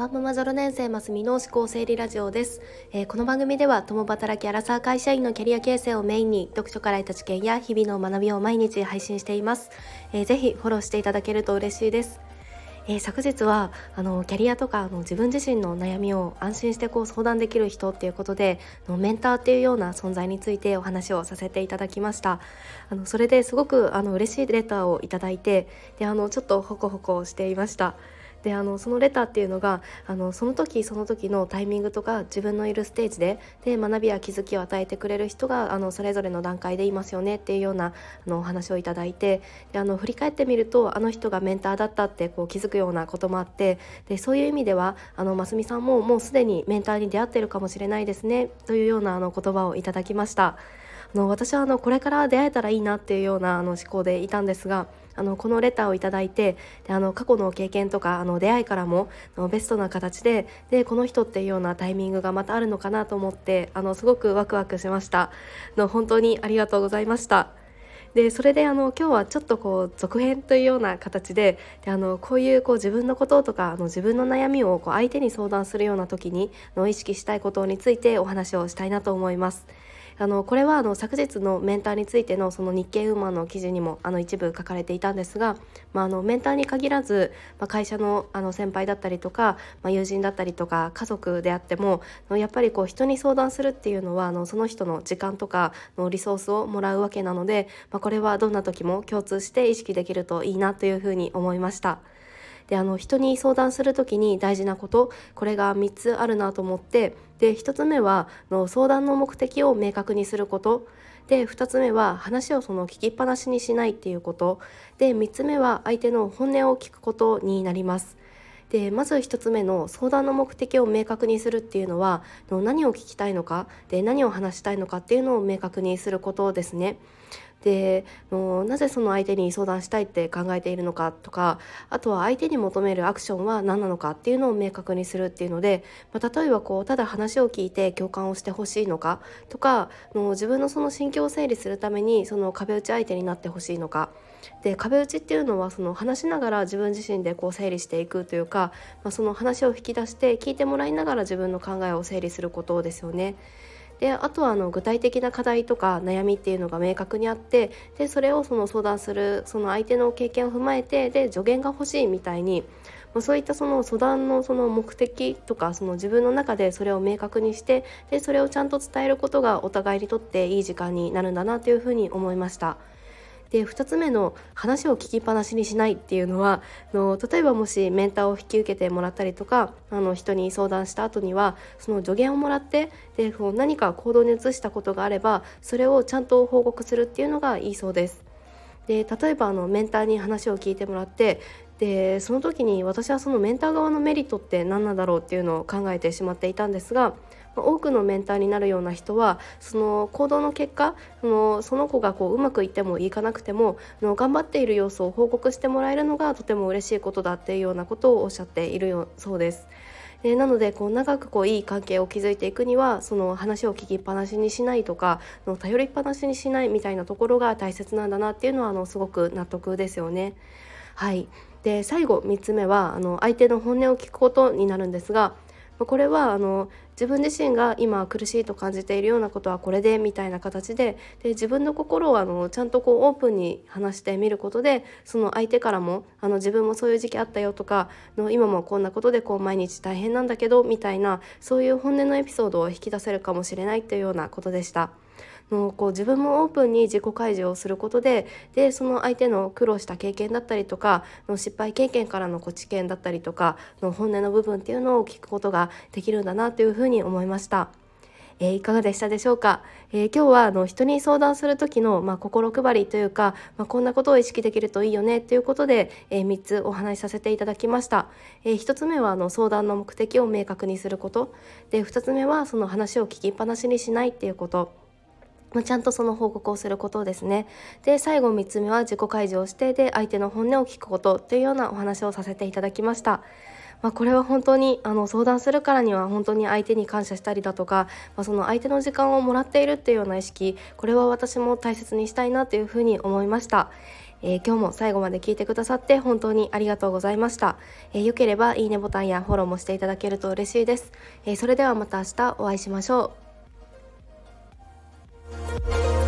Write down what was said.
ワンママ0年生ますみの思考整理ラジオです、えー、この番組では共働きアラサー会社員のキャリア形成をメインに読書から得た知見や日々の学びを毎日配信しています、えー、ぜひフォローしていただけると嬉しいです。えー、昨日はあのキャリアとかあの自分自身の悩みを安心してこう相談できる人っていうことでのメンターっていうような存在についてお話をさせていただきました。あのそれですごくあの嬉しいレターをいただいてであのちょっとホコホコしていました。であのそのレターっていうのがあのその時その時のタイミングとか自分のいるステージでで学びや気づきを与えてくれる人があのそれぞれの段階でいますよねっていうようなあのお話をいただいてであの振り返ってみるとあの人がメンターだったってこう気づくようなこともあってでそういう意味ではあのますみさんももうすでにメンターに出会ってるかもしれないですねというようなあの言葉をいただきました。あの私はあのこれから出会えたらいいなっていうようなあの思考でいたんですがあのこのレターをいいてであの過去の経験とかあの出会いからものベストな形ででこの人っていうようなタイミングがまたあるのかなと思ってあのすごくワクワクしましたの本当にありがとうございましたでそれであの今日はちょっとこう続編というような形でであのこういうこう自分のこととかあの自分の悩みをこう相手に相談するような時にの意識したいことについてお話をしたいなと思います。あのこれはあの昨日のメンターについてのその日経ウーマンの記事にもあの一部書かれていたんですが、まあ、あのメンターに限らず、まあ、会社のあの先輩だったりとか、まあ、友人だったりとか家族であってもやっぱりこう人に相談するっていうのはあのその人の時間とかのリソースをもらうわけなので、まあ、これはどんな時も共通して意識できるといいなというふうに思いました。であの人に相談する時に大事なことこれが3つあるなと思ってで1つ目はの相談の目的を明確にすることで2つ目は話をその聞きっぱなしにしないっていうことで3つ目は相手の本音を聞くことになります。でまず1つ目の相談の目的を明確にするっていうのは何を聞きたいのかで何を話したいのかっていうのを明確にすることですね。でもうなぜその相手に相談したいって考えているのかとかあとは相手に求めるアクションは何なのかっていうのを明確にするっていうので、まあ、例えばこうただ話を聞いて共感をしてほしいのかとかの自分のその心境を整理するためにその壁打ち相手になってほしいのかで壁打ちっていうのはその話しながら自分自身でこう整理していくというか、まあ、その話を引き出して聞いてもらいながら自分の考えを整理することですよね。であとはあの具体的な課題とか悩みっていうのが明確にあってでそれをその相談するその相手の経験を踏まえてで助言が欲しいみたいにまそういったその相談のその目的とかその自分の中でそれを明確にしてでそれをちゃんと伝えることがお互いにとっていい時間になるんだなというふうに思いました。で2つ目の話を聞きっぱなしにしないっていうのはの例えばもしメンターを引き受けてもらったりとかあの人に相談した後にはその助言をもらってでこう何か行動に移したことがあればそれをちゃんと報告するっていうのがいいそうです。で例えばあのメンターに話を聞いてもらってでその時に私はそのメンター側のメリットって何なんだろうっていうのを考えてしまっていたんですが多くのメンターになるような人はその行動の結果そのその子がこううまくいってもいかなくても頑張っている様子を報告してもらえるのがとても嬉しいことだっていうようなことをおっしゃっているよそうです。でなのでこう長くこういい関係を築いていくにはその話を聞きっぱなしにしないとかの頼りっぱなしにしないみたいなところが大切なんだなっていうのはあのすごく納得ですよね。はいで最後3つ目はあの相手の本音を聞くことになるんですがこれはあの自分自身が今苦しいと感じているようなことはこれでみたいな形でで自分の心をあのちゃんとこうオープンに話してみることでその相手からもあの自分もそういう時期あったよとかの今もこんなことでこう毎日大変なんだけどみたいなそういう本音のエピソードを引き出せるかもしれないというようなことでした。のこう自分もオープンに自己開示をすることででその相手の苦労した経験だったりとかの失敗経験からの知見だったりとかの本音の部分っていうのを聞くことができるんだなというふうに思いました。えー、いかがでしたでしょうか、えー、今日はあの人に相談する時の、まあ、心配りというか、まあ、こんなことを意識できるといいよねということで、えー、3つお話しさせていただきました、え、1つ目はあの相談の目的を明確にすること。で2つ目はその話を聞きっぱなしにしないっていうこと。まちゃんとその報告をすることですね。で最後3つ目は自己開示をしてで相手の本音を聞くことというようなお話をさせていただきました。まあ、これは本当にあの相談するからには本当に相手に感謝したりだとか、まあ、その相手の時間をもらっているっていうような意識これは私も大切にしたいなというふうに思いました。えー、今日も最後まで聞いてくださって本当にありがとうございました、えー、よければいいねボタンやフォローもしていただけると嬉しいです、えー、それではまた明日お会いしましょう oh